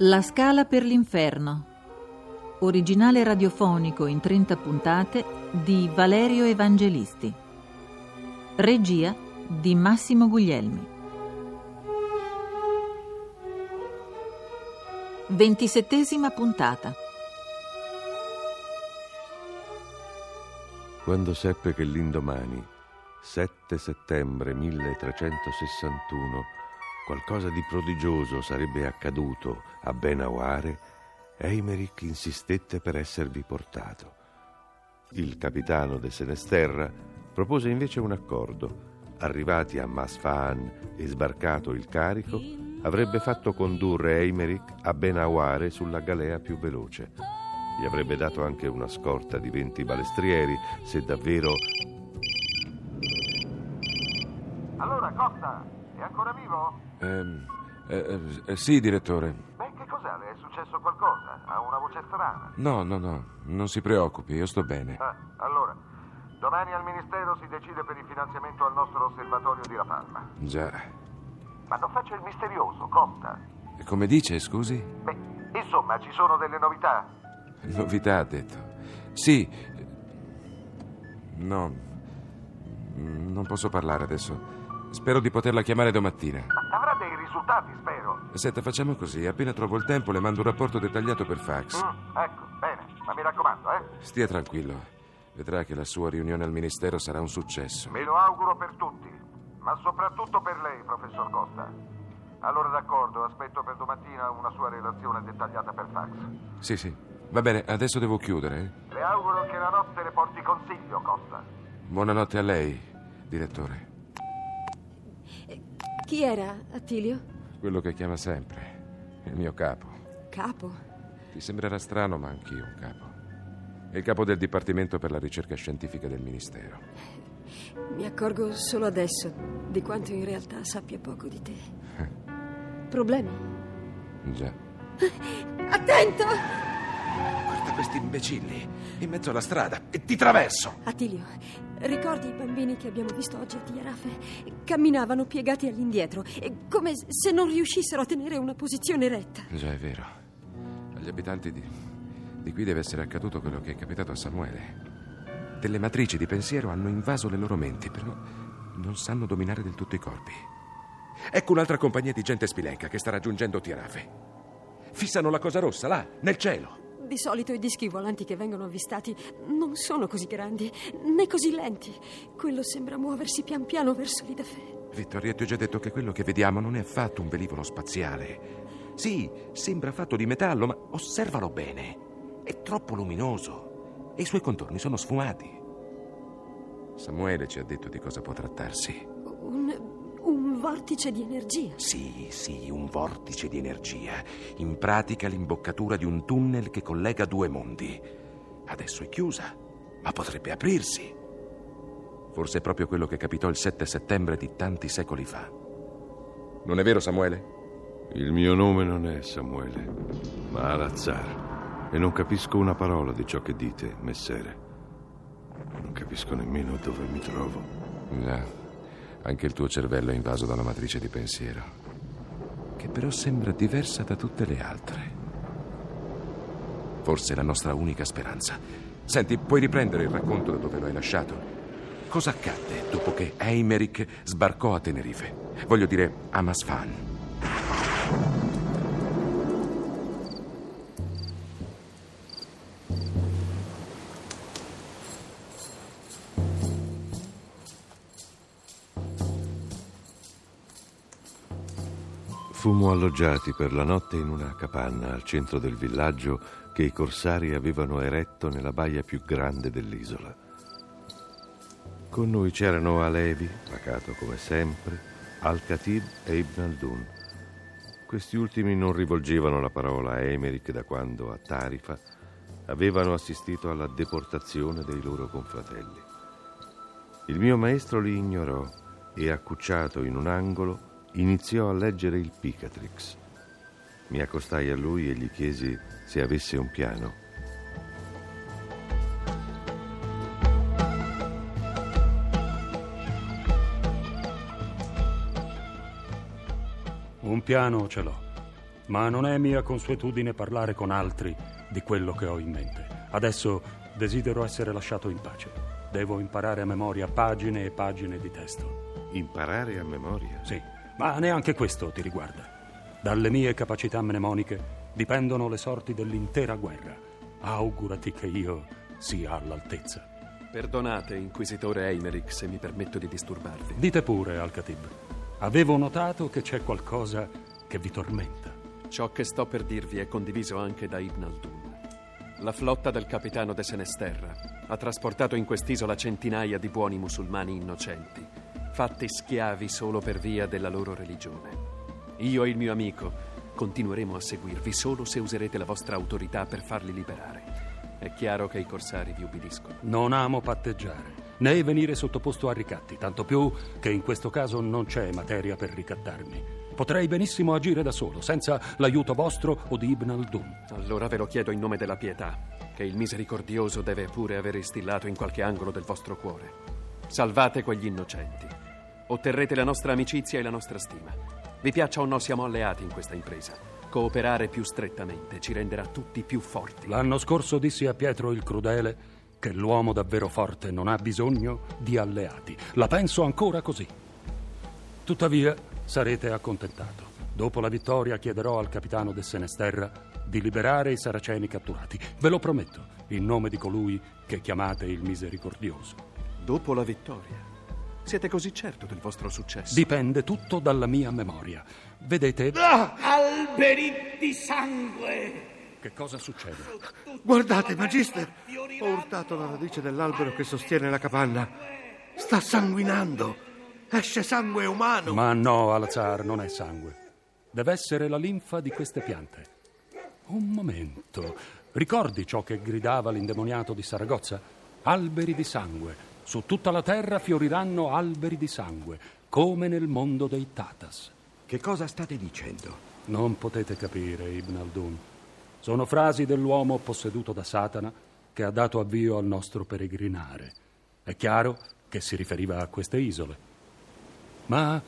La scala per l'inferno. Originale radiofonico in 30 puntate di Valerio Evangelisti. Regia di Massimo Guglielmi. Ventisettesima puntata. Quando seppe che l'indomani, 7 settembre 1361, qualcosa di prodigioso sarebbe accaduto a Benaware, Eimerick insistette per esservi portato. Il capitano de Senesterra propose invece un accordo. Arrivati a Masfaan e sbarcato il carico, avrebbe fatto condurre Eimerick a Benaware sulla galea più veloce. Gli avrebbe dato anche una scorta di 20 balestrieri se davvero Allora, Costa, è ancora vivo? Ehm, eh, eh, sì, direttore. Beh, che cos'è? Le è successo qualcosa? Ha una voce strana. No, no, no, non si preoccupi, io sto bene. Ah, allora, domani al Ministero si decide per il finanziamento al nostro osservatorio di La Palma. Già. Ma non faccia il misterioso, Costa. E come dice, scusi? Beh, insomma, ci sono delle novità? Novità, ha detto. Sì. No. Non posso parlare adesso. Spero di poterla chiamare domattina. Ma risultati, spero. Senta, facciamo così. Appena trovo il tempo le mando un rapporto dettagliato per fax. Mm, ecco, bene, ma mi raccomando, eh. Stia tranquillo. Vedrà che la sua riunione al ministero sarà un successo. Me lo auguro per tutti, ma soprattutto per lei, professor Costa. Allora, d'accordo, aspetto per domattina una sua relazione dettagliata per fax. Sì, sì. Va bene, adesso devo chiudere. eh. Le auguro che la notte le porti consiglio, Costa. Buonanotte a lei, direttore. Chi era, Attilio? Quello che chiama sempre. Il mio capo. Capo. Ti sembrerà strano, ma anch'io un capo. È il capo del Dipartimento per la ricerca scientifica del Ministero. Mi accorgo solo adesso di quanto in realtà sappia poco di te. Problemi? Già. Attento! Guarda questi imbecilli in mezzo alla strada e ti traverso. Attilio, ricordi i bambini che abbiamo visto oggi a Tiarafe? Camminavano piegati all'indietro, come se non riuscissero a tenere una posizione retta. Già è vero. Agli abitanti di, di qui deve essere accaduto quello che è capitato a Samuele. Delle matrici di pensiero hanno invaso le loro menti, però non sanno dominare del tutto i corpi. Ecco un'altra compagnia di gente spilenca che sta raggiungendo Tiarafe. Fissano la cosa rossa là, nel cielo. Di solito i dischi volanti che vengono avvistati non sono così grandi né così lenti. Quello sembra muoversi pian piano verso l'Idafè. Vittorio, ti ho già detto che quello che vediamo non è affatto un velivolo spaziale. Sì, sembra fatto di metallo, ma osservalo bene. È troppo luminoso e i suoi contorni sono sfumati. Samuele ci ha detto di cosa può trattarsi. Vortice di energia. Sì, sì, un vortice di energia. In pratica l'imboccatura di un tunnel che collega due mondi. Adesso è chiusa, ma potrebbe aprirsi. Forse è proprio quello che capitò il 7 settembre di tanti secoli fa. Non è vero, Samuele? Il mio nome non è Samuele, ma Alazzar. E non capisco una parola di ciò che dite, messere. Non capisco nemmeno dove mi trovo. Già, anche il tuo cervello è invaso da una matrice di pensiero, che però sembra diversa da tutte le altre. Forse è la nostra unica speranza. Senti, puoi riprendere il racconto da dove lo hai lasciato? Cosa accadde dopo che Eimerick sbarcò a Tenerife? Voglio dire, a Masfan. Fummo alloggiati per la notte in una capanna al centro del villaggio che i corsari avevano eretto nella baia più grande dell'isola. Con noi c'erano Alevi, pacato come sempre, Al-Khatib e Ibn Aldun. Questi ultimi non rivolgevano la parola a Emerick da quando a Tarifa avevano assistito alla deportazione dei loro confratelli. Il mio maestro li ignorò e, accucciato in un angolo, iniziò a leggere il Picatrix. Mi accostai a lui e gli chiesi se avesse un piano. Un piano ce l'ho, ma non è mia consuetudine parlare con altri di quello che ho in mente. Adesso desidero essere lasciato in pace. Devo imparare a memoria pagine e pagine di testo. Imparare a memoria? Sì, ma neanche questo ti riguarda. Dalle mie capacità mnemoniche dipendono le sorti dell'intera guerra. Augurati che io sia all'altezza. Perdonate, inquisitore Eimerick, se mi permetto di disturbarvi. Dite pure, Al-Khatib. Avevo notato che c'è qualcosa che vi tormenta. Ciò che sto per dirvi è condiviso anche da Ibn Aldun. La flotta del capitano de Senesterra ha trasportato in quest'isola centinaia di buoni musulmani innocenti, fatti schiavi solo per via della loro religione. Io e il mio amico continueremo a seguirvi solo se userete la vostra autorità per farli liberare. È chiaro che i corsari vi ubbidiscono. Non amo patteggiare, né venire sottoposto a ricatti, tanto più che in questo caso non c'è materia per ricattarmi. Potrei benissimo agire da solo, senza l'aiuto vostro o di Ibn Aldun. Allora ve lo chiedo in nome della pietà, che il misericordioso deve pure aver istillato in qualche angolo del vostro cuore. Salvate quegli innocenti. Otterrete la nostra amicizia e la nostra stima. Vi piaccia o no, siamo alleati in questa impresa. Cooperare più strettamente ci renderà tutti più forti. L'anno scorso dissi a Pietro il Crudele che l'uomo davvero forte non ha bisogno di alleati. La penso ancora così. Tuttavia, sarete accontentato. Dopo la vittoria chiederò al capitano de Senesterra di liberare i saraceni catturati. Ve lo prometto, in nome di colui che chiamate il misericordioso. Dopo la vittoria? Siete così certo del vostro successo? Dipende tutto dalla mia memoria. Vedete... Ah, alberi di sangue! Che cosa succede? Guardate, Magister! Ho urtato la radice dell'albero che sostiene la capanna. Sta sanguinando! Esce sangue umano! Ma no, Alazar, non è sangue. Deve essere la linfa di queste piante. Un momento. Ricordi ciò che gridava l'indemoniato di Saragozza? Alberi di sangue. Su tutta la terra fioriranno alberi di sangue, come nel mondo dei Tatas. Che cosa state dicendo? Non potete capire, Ibn Aldun. Sono frasi dell'uomo posseduto da Satana che ha dato avvio al nostro peregrinare. È chiaro che si riferiva a queste isole. Ma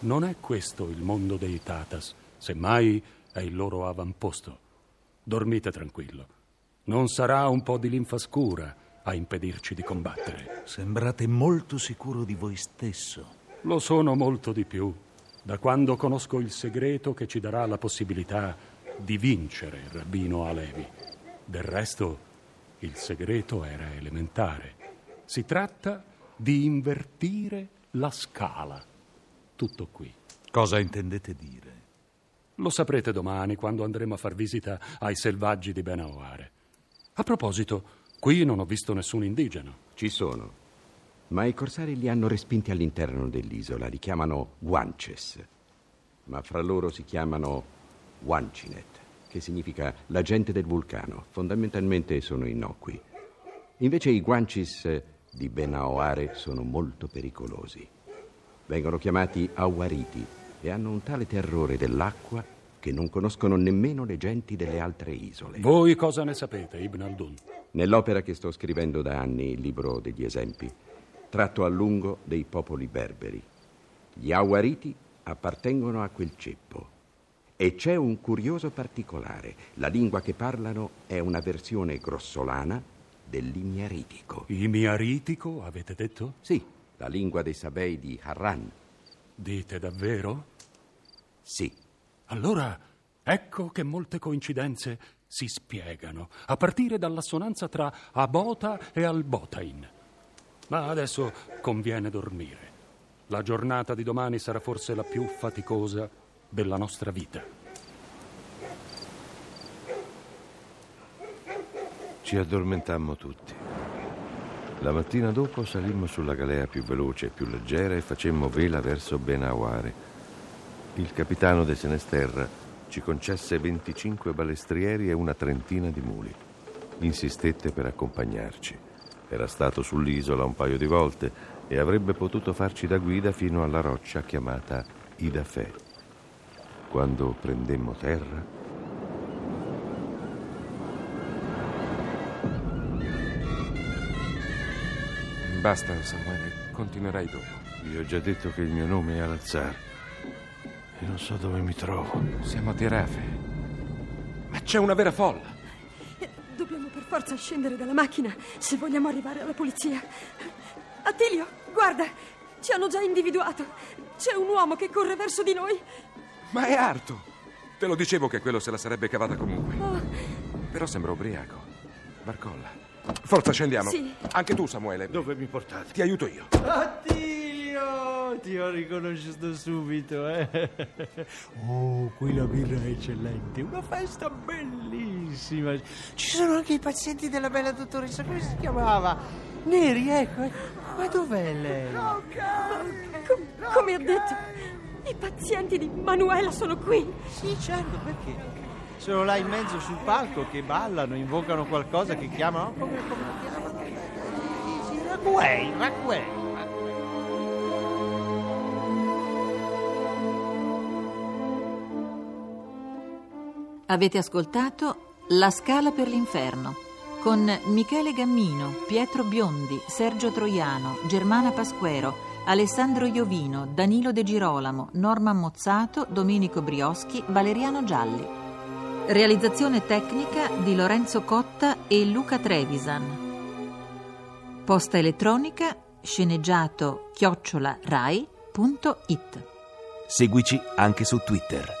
non è questo il mondo dei Tatas, semmai è il loro avamposto. Dormite tranquillo. Non sarà un po' di linfa scura a impedirci di combattere. Sembrate molto sicuro di voi stesso. Lo sono molto di più, da quando conosco il segreto che ci darà la possibilità di vincere il rabbino Alevi. Del resto, il segreto era elementare. Si tratta di invertire la scala. Tutto qui. Cosa intendete dire? Lo saprete domani quando andremo a far visita ai selvaggi di Benaoare. A proposito, qui non ho visto nessun indigeno. Ci sono, ma i corsari li hanno respinti all'interno dell'isola. Li chiamano guances, ma fra loro si chiamano Wancinet, che significa la gente del vulcano. Fondamentalmente sono innocui. Invece i guancis di Benaoare sono molto pericolosi. Vengono chiamati awariti e hanno un tale terrore dell'acqua che non conoscono nemmeno le genti delle altre isole. Voi cosa ne sapete, Ibn Aldun? Nell'opera che sto scrivendo da anni, il libro degli esempi, tratto a lungo dei popoli berberi. Gli awariti appartengono a quel ceppo. E c'è un curioso particolare. La lingua che parlano è una versione grossolana dell'imiaritico. Imiaritico, avete detto? Sì, la lingua dei Sabei di Harran. Dite davvero? Sì. Allora, ecco che molte coincidenze si spiegano, a partire dall'assonanza tra Abota e Albotain. Ma adesso conviene dormire. La giornata di domani sarà forse la più faticosa della nostra vita. Ci addormentammo tutti. La mattina dopo salimmo sulla galea più veloce e più leggera e facemmo vela verso Benaware. Il capitano de Senesterra ci concesse 25 balestrieri e una trentina di muli. Insistette per accompagnarci. Era stato sull'isola un paio di volte e avrebbe potuto farci da guida fino alla roccia chiamata Idafè. Quando prendemmo terra, Basta, Samuele, continuerai dopo. Vi ho già detto che il mio nome è Al-Azhar e non so dove mi trovo. Siamo a Tirafe. Ma c'è una vera folla. Dobbiamo per forza scendere dalla macchina se vogliamo arrivare alla polizia. Attilio, guarda, ci hanno già individuato. C'è un uomo che corre verso di noi. Ma è Arto! Te lo dicevo che quello se la sarebbe cavata comunque. Oh, Però sembra ubriaco. Barcolla. Forza, scendiamo. Sì. Anche tu, Samuele. Dove mi portate? Ti aiuto io. Ti ho riconosciuto subito, eh? Oh, qui la birra è eccellente, una festa bellissima. Ci sono anche i pazienti della bella dottoressa, come si chiamava? Neri, ecco, ecco. Ma dov'è lei? com- come ha detto, i pazienti di Manuela sono qui. Sì, certo, perché? Sono là in mezzo sul palco che ballano, invocano qualcosa che chiamano. Come, come lo chiamano? Sì, Raguay, Avete ascoltato La Scala per l'Inferno con Michele Gammino, Pietro Biondi, Sergio Troiano, Germana Pasquero, Alessandro Iovino, Danilo De Girolamo, Norma Mozzato, Domenico Brioschi, Valeriano Gialli. Realizzazione tecnica di Lorenzo Cotta e Luca Trevisan. Posta elettronica sceneggiato chiocciola rai.it Seguici anche su Twitter.